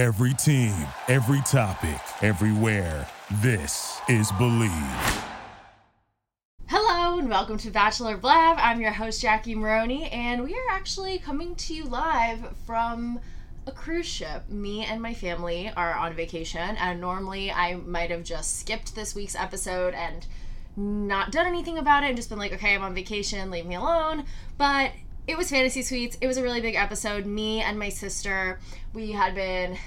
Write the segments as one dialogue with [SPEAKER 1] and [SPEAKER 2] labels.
[SPEAKER 1] Every team, every topic, everywhere. This is Bleav.
[SPEAKER 2] Hello and welcome to Bachelor Blab. I'm your host Jackie Maroney, and we are actually coming to you live from a cruise ship. Me and my family are on vacation, and normally I might have just skipped this week's episode and not done anything about it and just been like, okay, I'm on vacation, leave me alone. But it was Fantasy Suites. It was a really big episode. Me and my sister, we had been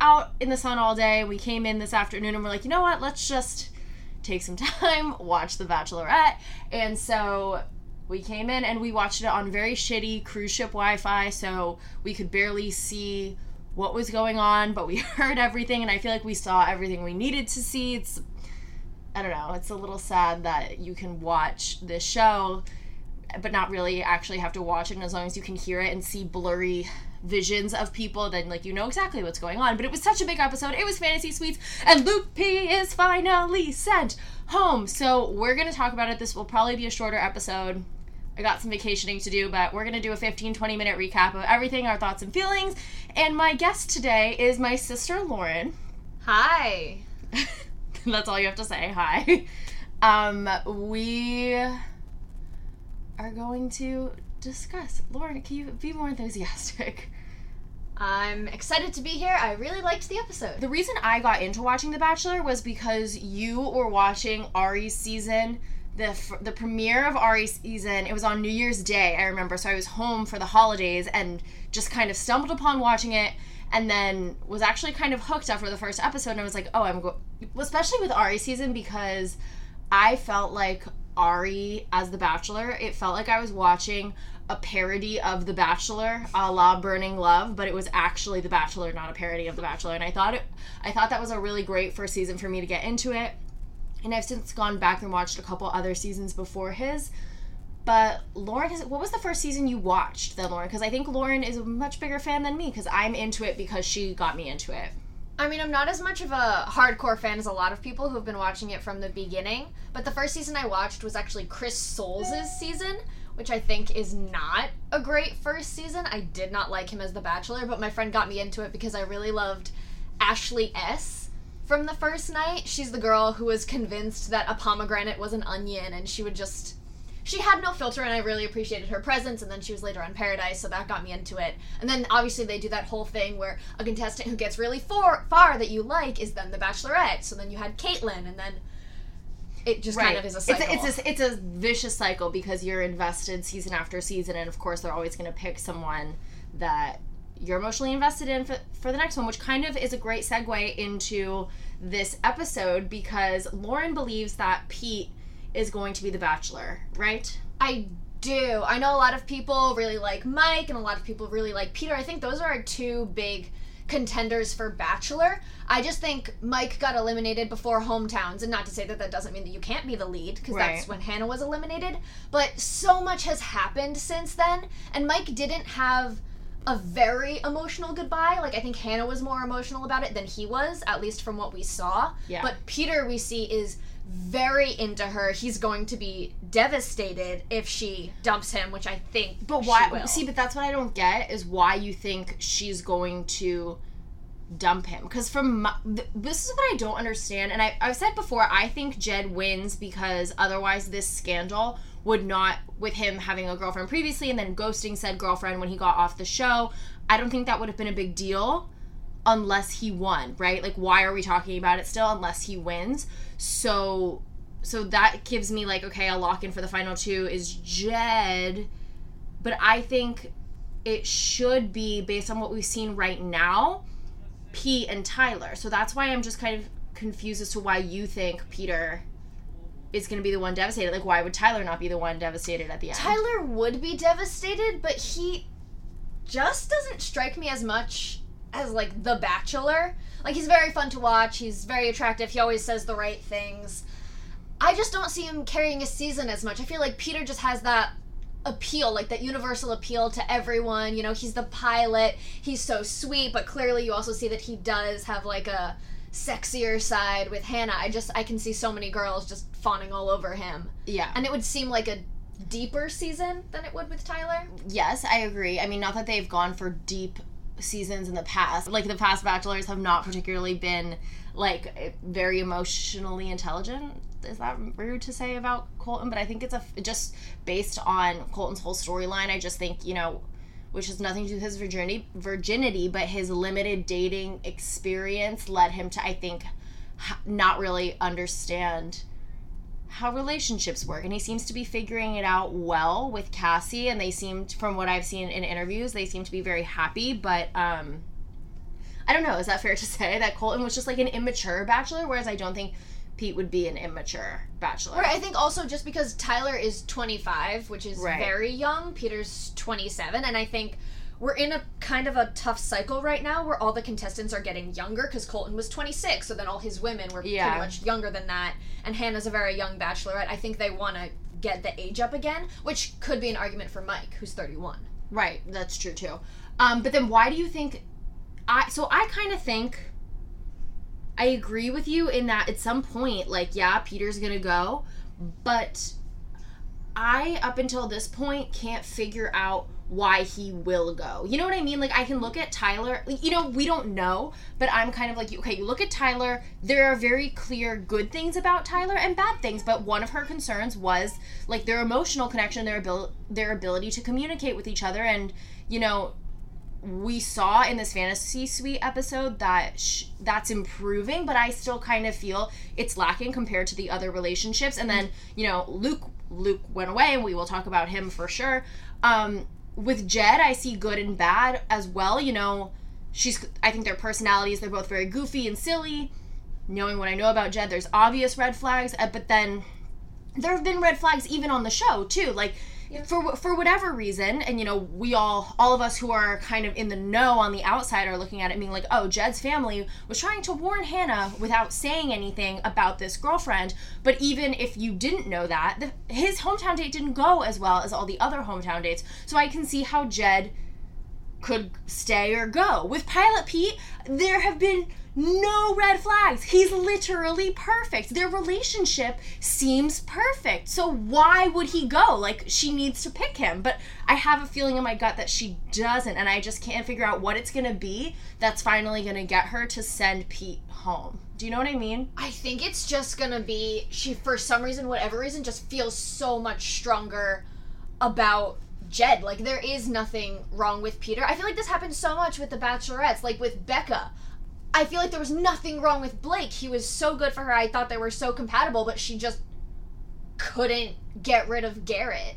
[SPEAKER 2] out in the sun all day. We came in this afternoon and we're like, you know what? Let's just take some time, watch The Bachelorette. And so we came in and we watched it on very shitty cruise ship Wi Fi, so we could barely see what was going on, but we heard everything, and I feel like we saw everything we needed to see. It's, I don't know, it's a little sad that you can watch this show but not really actually have to watch it and as long as you can hear it and see blurry visions of people then like you know exactly what's going on. But it was such a big episode. It was fantasy suites and luke p is finally sent home. So we're gonna talk about it. This will probably be a shorter episode. I got some vacationing to do but we're gonna do a 15 20 minute recap of everything our thoughts and feelings. And my guest today is my sister lauren.
[SPEAKER 3] Hi.
[SPEAKER 2] that's all you have to say. Hi. Um we are going to discuss. Lauren, can you be more enthusiastic?
[SPEAKER 3] I'm excited to be here. I really liked the episode.
[SPEAKER 2] The reason I got into watching The Bachelor was because you were watching Ari's season, the f- the premiere of Ari's season. It was on New Year's Day, I remember. So I was home for the holidays and just kind of stumbled upon watching it and then was actually kind of hooked after the first episode and I was like, "Oh, I'm go-, especially with Ari's season because I felt like Ari as the Bachelor, it felt like I was watching a parody of The Bachelor, a la Burning Love, but it was actually The Bachelor, not a parody of The Bachelor. And I thought it, I thought that was a really great first season for me to get into it. And I've since gone back and watched a couple other seasons before his. But Lauren, has, what was the first season you watched then, Lauren? Because I think Lauren is a much bigger fan than me because I'm into it because she got me into it.
[SPEAKER 3] I mean, I'm not as much of a hardcore fan as a lot of people who've been watching it from the beginning, but the first season I watched was actually Chris Soules' season, which I think is not a great first season. I did not like him as the Bachelor, but my friend got me into it because I really loved Ashley S. From the first night, she's the girl who was convinced that a pomegranate was an onion, and she would just she had no filter and I really appreciated her presence and then she was later on Paradise so that got me into it. And then obviously they do that whole thing where a contestant who gets really far far that you like is then the Bachelorette. So then you had Kaitlyn and then it just kind of is a cycle.
[SPEAKER 2] It's a, it's a it's a vicious cycle because you're invested season after season, and of course they're always going to pick someone that you're emotionally invested in for, for the next one, which kind of is a great segue into this episode because Lauren believes that Pete is going to be the Bachelor, right?
[SPEAKER 3] I do. I know a lot of people really like Mike, and a lot of people really like Peter. I think those are our two big contenders for Bachelor. I just think Mike got eliminated before hometowns, and not to say that that doesn't mean that you can't be the lead, because
[SPEAKER 2] Right.
[SPEAKER 3] that's when Hannah was eliminated. But so much has happened since then, and Mike didn't have a very emotional goodbye. Like I think Hannah was more emotional about it than he was, at least from what we saw.
[SPEAKER 2] Yeah.
[SPEAKER 3] But Peter, we see, is very into her. He's going to be devastated if she dumps him, which I think.
[SPEAKER 2] But
[SPEAKER 3] she
[SPEAKER 2] why?
[SPEAKER 3] will.
[SPEAKER 2] See, but that's what I don't get is why you think she's going to dump him. Because from my, th- this is what I don't understand, and I, I've said before, I think Jed wins because otherwise this scandal would not, with him having a girlfriend previously and then ghosting said girlfriend when he got off the show, I don't think that would have been a big deal unless he won, right? Like why are we talking about it still unless he wins? So so that gives me like okay, a lock in for the final two is Jed, but I think it should be based on what we've seen right now, Pete and Tyler. So that's why I'm just kind of confused as to why you think Peter is going to be the one devastated. Like why would Tyler not be the one devastated at the end?
[SPEAKER 3] Tyler would be devastated, but he just doesn't strike me as much as like the Bachelor. Like he's very fun to watch. He's very attractive. He always says the right things. I just don't see him carrying a season as much. I feel like Peter just has that appeal, like that universal appeal to everyone. You know, he's the pilot. He's so sweet, but clearly you also see that he does have like a sexier side with Hannah. I just I can see so many girls just fawning all over him.
[SPEAKER 2] yeah.
[SPEAKER 3] And it would seem like a deeper season than it would with Tyler.
[SPEAKER 2] Yes, I agree. I mean, not that they've gone for deep seasons in the past. Like the past bachelors have not particularly been like very emotionally intelligent. Is that rude to say about Colton? But I think it's a just based on Colton's whole storyline. I just think you know, which has nothing to do with his virginity, virginity, but his limited dating experience led him to, I think, not really understand how relationships work and he seems to be figuring it out well with cassie and they seem from what i've seen in interviews they seem to be very happy but um i don't know is that fair to say that colton was just like an immature bachelor whereas i don't think pete would be an immature bachelor
[SPEAKER 3] Right, I think also just because Tyler is 25, which is
[SPEAKER 2] Right.
[SPEAKER 3] very young, Peter's 27, and I think we're in a kind of a tough cycle right now where all the contestants are getting younger because Colton was 26, so then all his women were
[SPEAKER 2] Yeah.
[SPEAKER 3] pretty much younger than that, and Hannah's a very young bachelorette. I think they want to get the age up again, which could be an argument for Mike, who's 31.
[SPEAKER 2] Right, that's true too. Um, but then why do you think I so I kind of think I agree with you in that at some point like yeah, Peter's going to go, but I up until this point can't figure out why he will go. You know what I mean? Like I can look at Tyler, you know, we don't know, but I'm kind of like okay, you look at Tyler, there are very clear good things about Tyler and bad things, but one of her concerns was like their emotional connection, their abil- their ability to communicate with each other and, you know, we saw in this fantasy suite episode that sh- that's improving but i still kind of feel it's lacking compared to the other relationships and then you know luke luke went away and we will talk about him for sure um with jed i see good and bad as well you know. She's i think their personalities they're both very goofy and silly. Knowing what i know about jed there's obvious red flags uh, but then there have been red flags even on the show too like for for whatever reason and you know we all all of us who are kind of in the know on the outside are looking at it being like oh jed's family was trying to warn hannah without saying anything about this girlfriend. But even if you didn't know that the, his hometown date didn't go as well as all the other hometown dates. So i can see how jed could stay or go. With Pilot Pete, there have been no red flags. He's literally perfect. Their relationship seems perfect. So why would he go? Like she needs to pick him, but I have a feeling in my gut that she doesn't and I just can't figure out what it's going to be that's finally going to get her to send Pete home. Do you know what I mean?
[SPEAKER 3] I think it's just gonna be she for some reason, whatever reason, just feels so much stronger about Jed. Like there is nothing wrong with Peter. I feel like this happens so much with the Bachelorettes, like with Becca. I feel like there was nothing wrong with Blake. He was so good for her. I thought they were so compatible, but she just couldn't get rid of Garrett.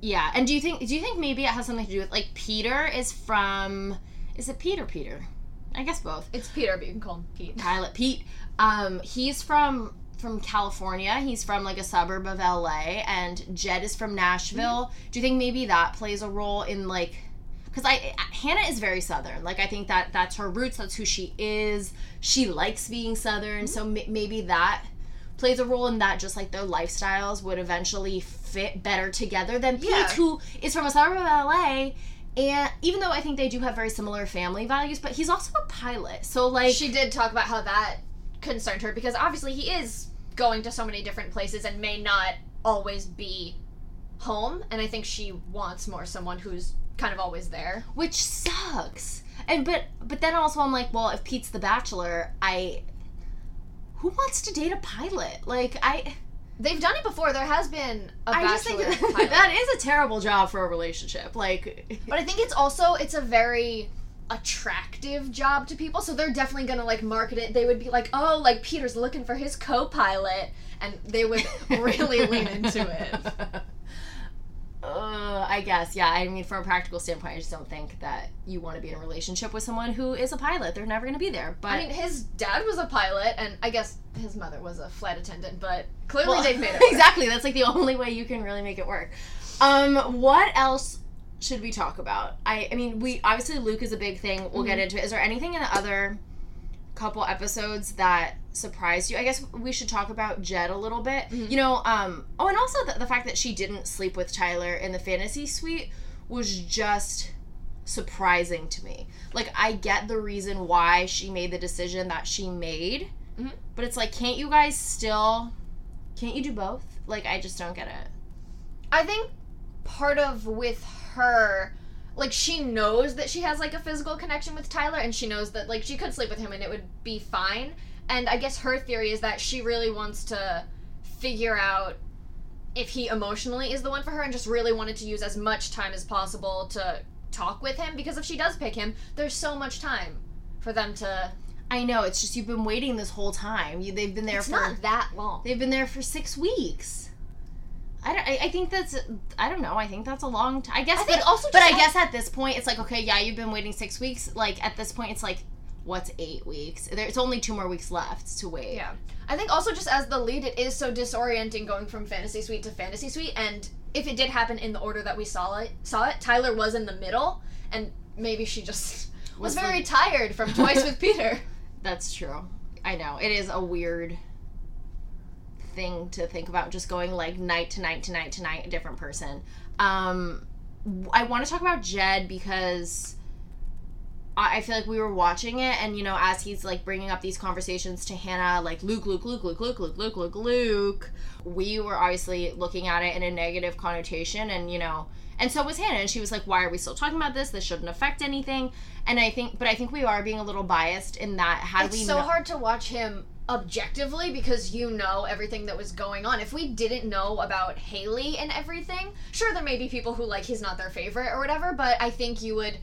[SPEAKER 2] Yeah. And do you think do you think maybe it has something to do with like Peter is from is it Peter Peter? I guess both.
[SPEAKER 3] It's Peter, but you can call him Pete.
[SPEAKER 2] Pilot Pete. Um, he's from from California. He's from like a suburb of LA, and Jed is from Nashville. Do you think maybe that plays a role in like? Because I Hannah is very southern. Like I think that that's her roots. That's who she is. She likes being southern, so m- maybe that plays a role in that. Just like their lifestyles would eventually fit better together than Pete,
[SPEAKER 3] Yeah.
[SPEAKER 2] who is from a suburb of LA. And even though I think they do have very similar family values, but he's also a pilot. So like
[SPEAKER 3] She did talk about how that concerned her because obviously he is going to so many different places and may not always be home. And I think she wants more someone who's kind of always there.
[SPEAKER 2] which sucks. And but but then also I'm like, well, if Pete's the bachelor, I who wants to date a pilot? Like I
[SPEAKER 3] They've done it before. There has been a
[SPEAKER 2] I just think that is a terrible job for a relationship. Like
[SPEAKER 3] But I think it's also it's a very attractive job to people. So they're definitely gonna like market it. They would be like, oh, like Peter's looking for his co-pilot, and they would really lean into it.
[SPEAKER 2] I guess, yeah. I mean, from a practical standpoint, I just don't think that you want to be in a relationship with someone who is a pilot. They're never going to be there. But
[SPEAKER 3] I mean, his dad was a pilot, and I guess his mother was a flight attendant. But clearly,
[SPEAKER 2] Well,
[SPEAKER 3] they've made it. work.
[SPEAKER 2] exactly. That's like the only way you can really make it work. Um, what else should we talk about? I, I mean, we obviously Luke is a big thing. We'll get into it. Is there anything in the other couple episodes that surprised you? I guess we should talk about Jed a little bit. You know, um, oh, and also the, the fact that she didn't sleep with Tyler in the fantasy suite was just surprising to me. Like, I get the reason why she made the decision that she made,
[SPEAKER 3] Mhm.
[SPEAKER 2] but it's like, can't you guys still? Can't you do both? Like, I just don't get it.
[SPEAKER 3] I think part of with her, like she knows that she has like a physical connection with Tyler and she knows that like she could sleep with him and it would be fine. And I guess her theory is that she really wants to figure out if he emotionally is the one for her and just really wanted to use as much time as possible to talk with him because if she does pick him, there's so much time for them to
[SPEAKER 2] I know. It's just you've been waiting this whole time. You, they've been there
[SPEAKER 3] It's
[SPEAKER 2] for
[SPEAKER 3] not that long.
[SPEAKER 2] they've been there for six weeks. I, don't, I, I think that's I don't know. I think that's a long time. I guess.
[SPEAKER 3] I think
[SPEAKER 2] but,
[SPEAKER 3] also
[SPEAKER 2] but I guess at this point it's like okay, yeah, you've been waiting six weeks. Like at this point, it's like what's eight weeks? There, it's only two more weeks left to wait.
[SPEAKER 3] Yeah. I think also just as the lead, it is so disorienting going from fantasy suite to fantasy suite. And if it did happen in the order that we saw it, saw it, Tyler was in the middle, and maybe she just was,
[SPEAKER 2] Was
[SPEAKER 3] very
[SPEAKER 2] like-
[SPEAKER 3] tired from Twice with Peter.
[SPEAKER 2] That's true. I know. It is a weird thing to think about just going like night to night to night to night a different person. Um I want to talk about Jed because I feel like we were watching it and you know as he's like bringing up these conversations to Hannah like Luke Luke Luke Luke Luke Luke Luke Luke Luke we were obviously looking at it in a negative connotation and you know and so was Hannah. And she was like why are we still talking about this? This shouldn't affect anything. And I think but I think we are being a little biased in that had
[SPEAKER 3] it's
[SPEAKER 2] we
[SPEAKER 3] so hard to watch him objectively because you know everything that was going on. If we didn't know about Haley and everything, sure there may be people who like he's not their favorite or whatever, but I think you would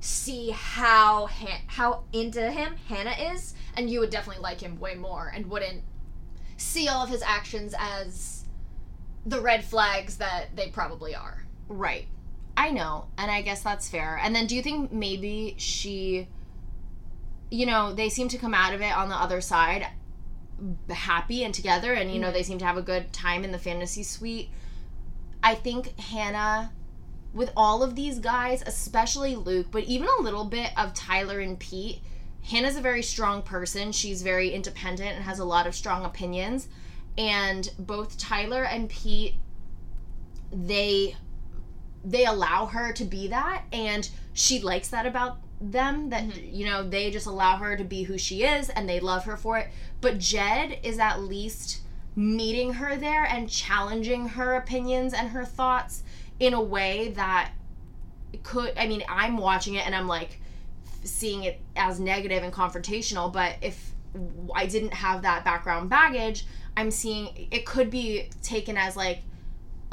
[SPEAKER 3] see how Han- how into him Hannah is, and you would definitely like him way more and wouldn't see all of his actions as the red flags that they probably are.
[SPEAKER 2] Right. I know, and I guess that's fair. And then do you think maybe she you know, they seem to come out of it on the other side happy and together and you know, mm-hmm. they seem to have a good time in the fantasy suite. I think Hannah with all of these guys, especially Luke, but even a little bit of Tyler and Pete, Hannah's a very strong person. She's very independent and has a lot of strong opinions. And both Tyler and Pete they they allow her to be that and she likes that about them that mm-hmm. you know they just allow her to be who she is and they love her for it. But jed is at least meeting her there and challenging her opinions and her thoughts in a way that could i mean i'm watching it and i'm like seeing it as negative and confrontational but if i didn't have that background baggage i'm seeing it could be taken as like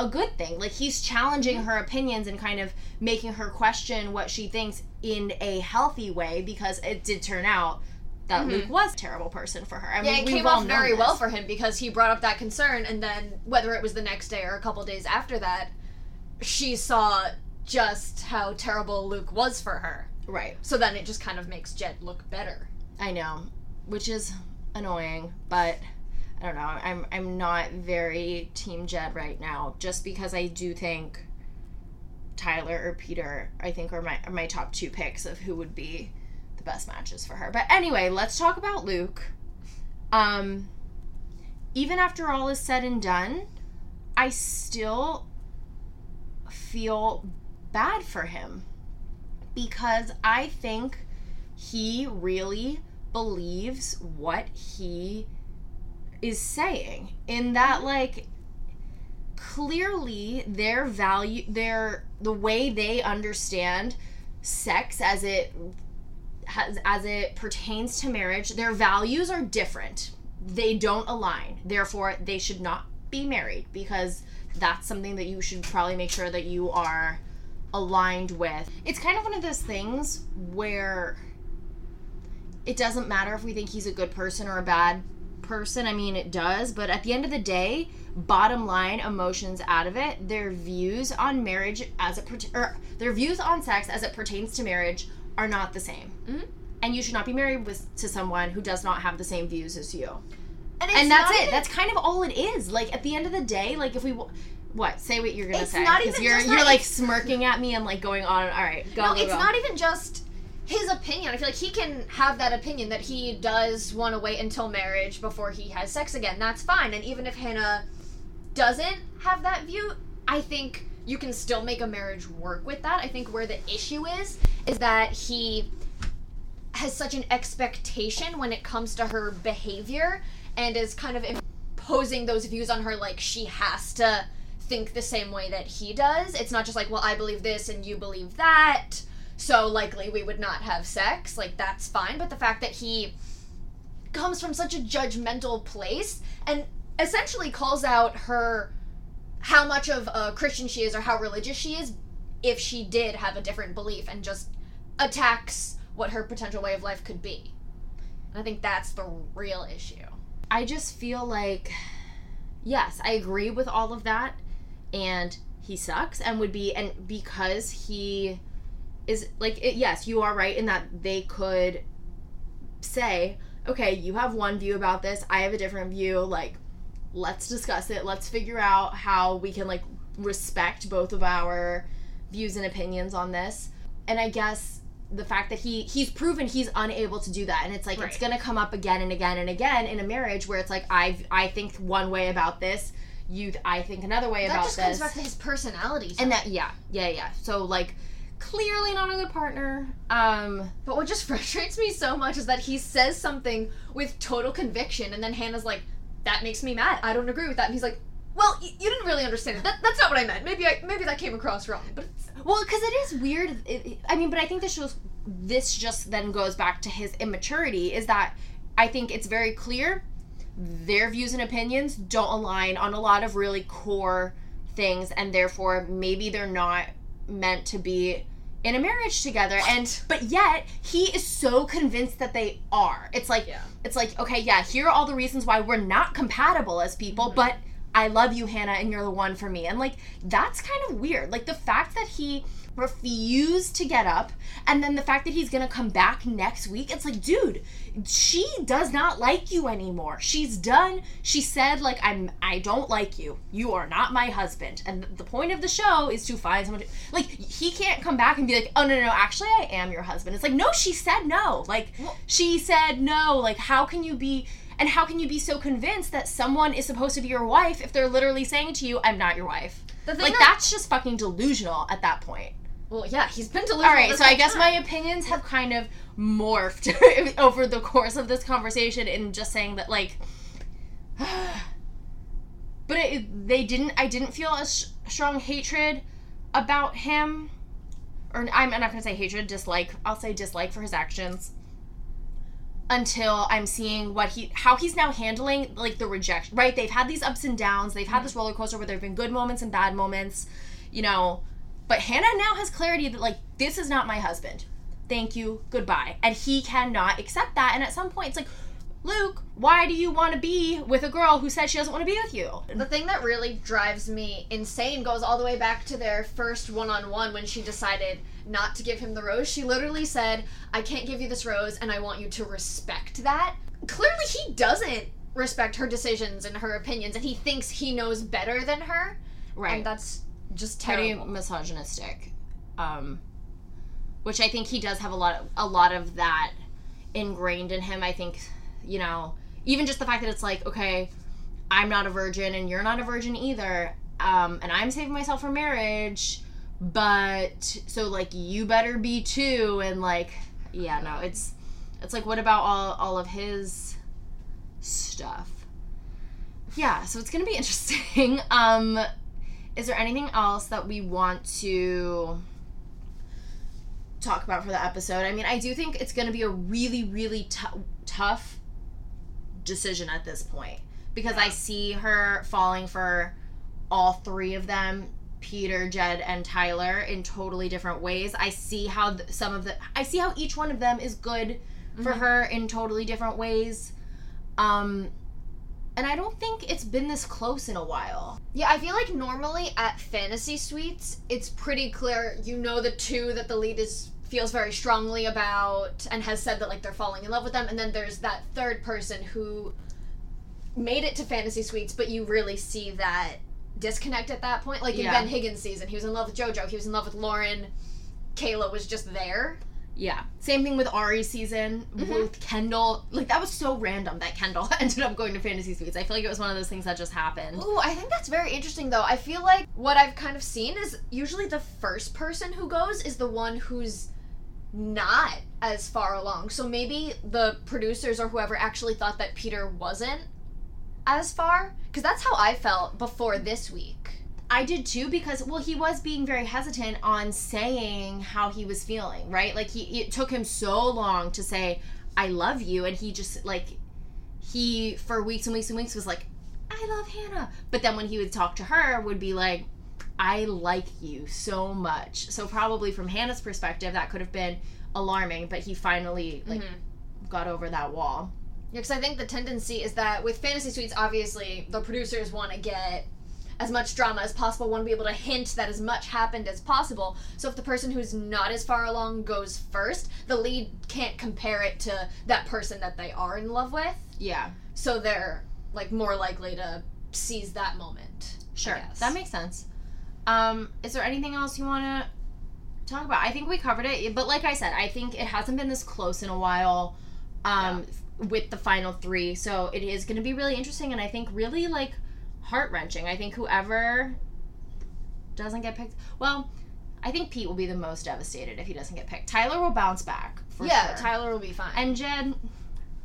[SPEAKER 2] a good thing. Like he's challenging her opinions and kind of making her question what she thinks in a healthy way because it did turn out that Luke was a terrible person for her. I
[SPEAKER 3] Mm-hmm. Yeah,
[SPEAKER 2] mean,
[SPEAKER 3] it came off very well for him because he brought up that concern, and then whether it was the next day or a couple days after that, she saw just how terrible Luke was for her.
[SPEAKER 2] Right.
[SPEAKER 3] So then it just kind of makes Jed look better.
[SPEAKER 2] I know, which is annoying, but I don't know. I'm I'm not very team Jed right now just because I do think Tyler or Peter I think are my are my top two picks of who would be the best matches for her. But anyway, let's talk about Luke. Um even after all is said and done, I still feel bad for him because I think he really believes what he is saying in that like clearly their value their the way they understand sex as it has as it pertains to marriage their values are different. They don't align. Therefore they should not be married because that's something that you should probably make sure that you are aligned with. It's kind of one of those things where it doesn't matter if we think he's a good person or a bad person. I mean, it does, but at the end of the day, bottom line, emotions out of it, their views on marriage as it pert- or their views on sex as it pertains to marriage are not the same.
[SPEAKER 3] Mhm.
[SPEAKER 2] And you should not be married with to someone who does not have the same views as you.
[SPEAKER 3] it's
[SPEAKER 2] and that's it.
[SPEAKER 3] even-
[SPEAKER 2] That's kind of all it is. Like at the end of the day, like if we what say what you're gonna say
[SPEAKER 3] not
[SPEAKER 2] 'cause
[SPEAKER 3] even
[SPEAKER 2] you're you're like smirking at me and like going on. All right, go.
[SPEAKER 3] no,
[SPEAKER 2] go,
[SPEAKER 3] it's
[SPEAKER 2] go.
[SPEAKER 3] not even just his opinion. I feel like he can have that opinion that he does want to wait until marriage before he has sex again. That's fine. And even if Hannah doesn't have that view, I think you can still make a marriage work with that. I think where the issue is is that he has such an expectation when it comes to her behavior and is kind of imposing those views on her like she has to think the same way that he does. It's not just like, well, I believe this and you believe that, so likely we would not have sex. Like, that's fine. But the fact that he comes from such a judgmental place and essentially calls out her how much of a Christian she is or how religious she is if she did have a different belief and just attacks what her potential way of life could be. And I think that's the real issue.
[SPEAKER 2] I just feel like, yes, I agree with all of that, and he sucks and would be, and because he is like, it, yes, you are right in that they could say, okay, you have one view about this, I have a different view, like, let's discuss it, let's figure out how we can, like, respect both of our views and opinions on this. And I guess the fact that he he's proven he's unable to do that and it's like
[SPEAKER 3] Right.
[SPEAKER 2] it's going to come up again and again and again in a marriage where it's like I I think one way about this, you I think another way
[SPEAKER 3] That
[SPEAKER 2] about
[SPEAKER 3] just
[SPEAKER 2] this.
[SPEAKER 3] comes back to his personality.
[SPEAKER 2] and that yeah, yeah, yeah. So like clearly not a good partner. Um
[SPEAKER 3] But what just frustrates me so much is that he says something with total conviction, and then Hannah's like, "That makes me mad. I don't agree with that." And he's like, "Well, y- you didn't really understand it. That, that's not what I meant. Maybe I maybe that came across wrong." But
[SPEAKER 2] Well, because it is weird. It- I mean, but I think this shows. This just then goes back to his immaturity. Is that I think it's very clear their views and opinions don't align on a lot of really core things, and therefore maybe they're not meant to be in a marriage together. And but yet he is so convinced that they are. It's like
[SPEAKER 3] Yeah.
[SPEAKER 2] it's like okay, yeah. Here are all the reasons why we're not compatible as people, mm-hmm. but. I love you, Hannah, and you're the one for me. And like, that's kind of weird. Like, the fact that he refused to get up, and then the fact that he's gonna come back next week, it's like, dude, she does not like you anymore. She's done. She said, like, I'm, I don't like you. You are not my husband. And the point of the show is to find someone to, like, he can't come back and be like, oh, no, no, no, actually, I am your husband. It's like, no, she said no. Like, she said no. Like, how can you be. And how can you be so convinced that someone is supposed to be your wife if they're literally saying to you, "I'm not your wife"? Like
[SPEAKER 3] that-
[SPEAKER 2] that's just fucking delusional at that point.
[SPEAKER 3] well, yeah, he's been delusional.
[SPEAKER 2] All right, so I guess
[SPEAKER 3] time.
[SPEAKER 2] my opinions have kind of morphed over the course of this conversation in just saying that like but it, they didn't I didn't feel a sh- strong hatred about him or I'm, I'm not going to say hatred, dislike. I'll say dislike for his actions until I'm seeing what he how he's now handling like the rejection. Right? They've had these ups and downs. They've had this roller coaster where there've been good moments and bad moments, you know. But Hannah now has clarity that like this is not my husband. Thank you. Goodbye. And he cannot accept that. And at some point it's like, Luke, why do you want to be with a girl who says she doesn't want to be with you?
[SPEAKER 3] The thing that really drives me insane goes all the way back to their first one on one when she decided not to give him the rose. She literally said, I can't give you this rose and I want you to respect that. Clearly, he doesn't respect her decisions and her opinions and he thinks he knows better than her.
[SPEAKER 2] Right.
[SPEAKER 3] And that's just
[SPEAKER 2] pretty
[SPEAKER 3] terrible.
[SPEAKER 2] misogynistic um which i think he does have a lot of a lot of that ingrained in him i think you know even just the fact that it's like okay i'm not a virgin and you're not a virgin either um and i'm saving myself for marriage but so like you better be too and like yeah no it's it's like what about all all of his stuff? Yeah so it's gonna be interesting. Um is there anything else that we want to talk about for the episode? I mean, I do think it's going to be a really, really tou- tough decision at this point because I see her falling for all three of them Peter, Jed, and Tyler in totally different ways. I see how th- some of the I see how each one of them is good for her in totally different ways. Um and I don't think it's been this close in a while.
[SPEAKER 3] Yeah, I feel like normally at fantasy suites, it's pretty clear you know the two that the lead is feels very strongly about and has said that like they're falling in love with them and then there's that third person who made it to fantasy suites but you really see that disconnect at that point like in
[SPEAKER 2] Yeah.
[SPEAKER 3] Ben Higgins season he was in love with Jojo he was in love with Lauren Kayla was just there
[SPEAKER 2] Yeah. Same thing with Ari's season mm-hmm. with Kendall. Like that was so random that Kendall ended up going to fantasy suites. I feel like it was one of those things that just happened.
[SPEAKER 3] Ooh, I think that's very interesting though. I feel like what I've kind of seen is usually the first person who goes is the one who's not as far along. So maybe the producers or whoever actually thought that Peter wasn't as far because that's how I felt before this week.
[SPEAKER 2] I did too because well he was being very hesitant on saying how he was feeling, right? Like he it took him so long to say I love you and he just like he for weeks and weeks and weeks was like I love Hannah. But then when he would talk to her would be like I like you so much. So probably from Hannah's perspective that could have been alarming, but he finally like mm-hmm. got over that wall.
[SPEAKER 3] Yeah, because I think the tendency is that with fantasy suites, obviously the producers want to get as much drama as possible, want to be able to hint that as much happened as possible. So if the person who's not as far along goes first, the lead can't compare it to that person that they are in love with.
[SPEAKER 2] Yeah.
[SPEAKER 3] So they're like more likely to seize that moment.
[SPEAKER 2] Sure. That makes sense. Um, is there anything else you want to talk about? I think we covered it, but like I said, I think it hasn't been this close in a while um, with the final three. So it is going to be really interesting and I think really like heart wrenching. I think whoever doesn't get picked, well, I think Pete will be the most devastated if he doesn't get picked. Tyler will bounce back for
[SPEAKER 3] yeah,
[SPEAKER 2] sure.
[SPEAKER 3] Tyler will be fine.
[SPEAKER 2] and Jed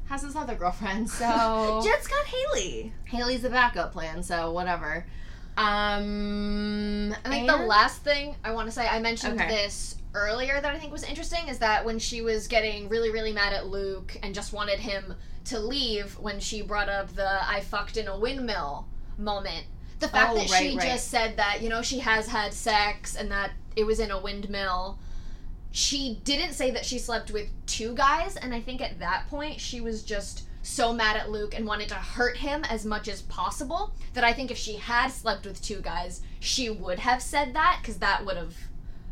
[SPEAKER 2] has his other girlfriend, so
[SPEAKER 3] Jed's got Haley.
[SPEAKER 2] Haley's the backup plan, so whatever. Um,
[SPEAKER 3] I think the last thing I want to say, I mentioned
[SPEAKER 2] Okay.
[SPEAKER 3] this earlier that I think was interesting is that when she was getting really, really mad at Luke and just wanted him to leave when she brought up the I fucked in a windmill moment, the fact
[SPEAKER 2] Oh,
[SPEAKER 3] that
[SPEAKER 2] right,
[SPEAKER 3] she
[SPEAKER 2] right.
[SPEAKER 3] just said that, you know, she has had sex and that it was in a windmill. She didn't say that she slept with two guys, and I think at that point she was just so mad at Luke and wanted to hurt him as much as possible that I think if she had slept with two guys, she would have said that because that would have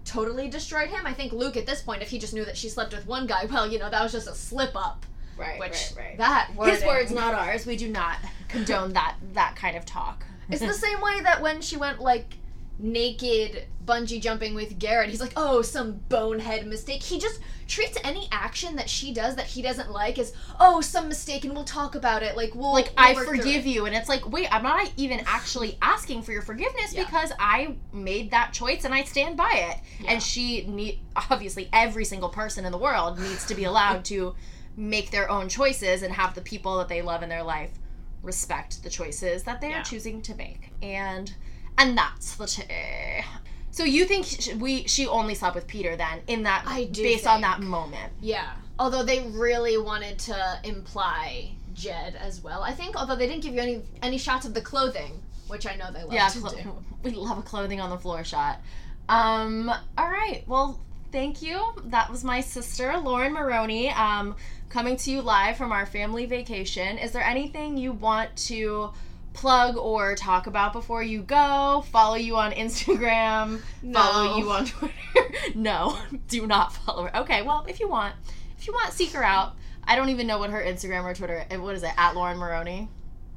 [SPEAKER 3] totally destroyed him. I think Luke at this point, if he just knew that she slept with one guy, well, you know, that was just a slip up.
[SPEAKER 2] right,
[SPEAKER 3] Which
[SPEAKER 2] right, right.
[SPEAKER 3] that
[SPEAKER 2] His words, not ours. We do not condone that that kind of talk.
[SPEAKER 3] It's the same way that when she went like naked bungee jumping with Garrett, he's like, "Oh, some bonehead mistake." He just treats any action that she does that he doesn't like as, "Oh, some mistake, and we'll talk about it." Like, we'll
[SPEAKER 2] like
[SPEAKER 3] we'll
[SPEAKER 2] I forgive you, and it's like, wait, I'm not even actually asking for your forgiveness
[SPEAKER 3] Yeah.
[SPEAKER 2] because I made that choice and I stand by it.
[SPEAKER 3] Yeah.
[SPEAKER 2] And she need obviously every single person in the world needs to be allowed to make their own choices and have the people that they love in their life respect the choices that they
[SPEAKER 3] Yeah.
[SPEAKER 2] are choosing to make. And and that's the tea. So you think sh- we she only slept with Peter then in that
[SPEAKER 3] I do
[SPEAKER 2] based on that moment.
[SPEAKER 3] Yeah. Although they really wanted to imply Jed as well. I think although they didn't give you any any shots of the clothing, which I know they love
[SPEAKER 2] yeah,
[SPEAKER 3] to do.
[SPEAKER 2] we love a clothing on the floor shot. Um, all right. Well, thank you. That was my sister, Lauren Maroney, um, coming to you live from our family vacation. Is there anything you want to plug or talk about before you go? Follow you on Instagram.
[SPEAKER 3] No.
[SPEAKER 2] Follow you on Twitter. no, do not follow her. Okay, well, if you want, if you want, seek her out. I don't even know what her Instagram or Twitter. What is it? At Lauren Maroney.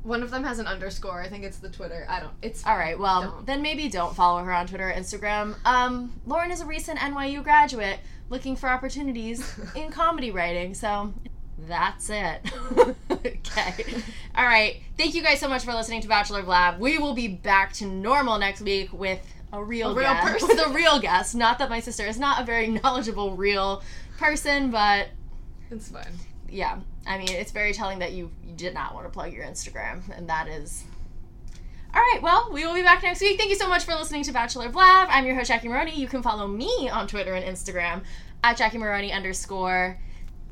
[SPEAKER 3] One of them has an underscore. I think it's the Twitter. I don't. It's
[SPEAKER 2] All right. Well,
[SPEAKER 3] Don't.
[SPEAKER 2] then maybe don't follow her on Twitter or Instagram. Um, Lauren is a recent NYU graduate looking for opportunities in comedy writing. So that's it. okay. All right. Thank you guys so much for listening to Bachelor Blab. We will be back to normal next week with a real,
[SPEAKER 3] A real
[SPEAKER 2] guest.
[SPEAKER 3] person.
[SPEAKER 2] With a real guest. Not that my sister is not a very knowledgeable real person, but
[SPEAKER 3] It's fine.
[SPEAKER 2] yeah. I mean, it's very telling that you, you did not want to plug your Instagram, and that is. All right, well, we will be back next week. Thank you so much for listening to Bachelor Blab. I'm your host, Jackie Maroney. You can follow me on Twitter and Instagram at Jackie Maroney underscore.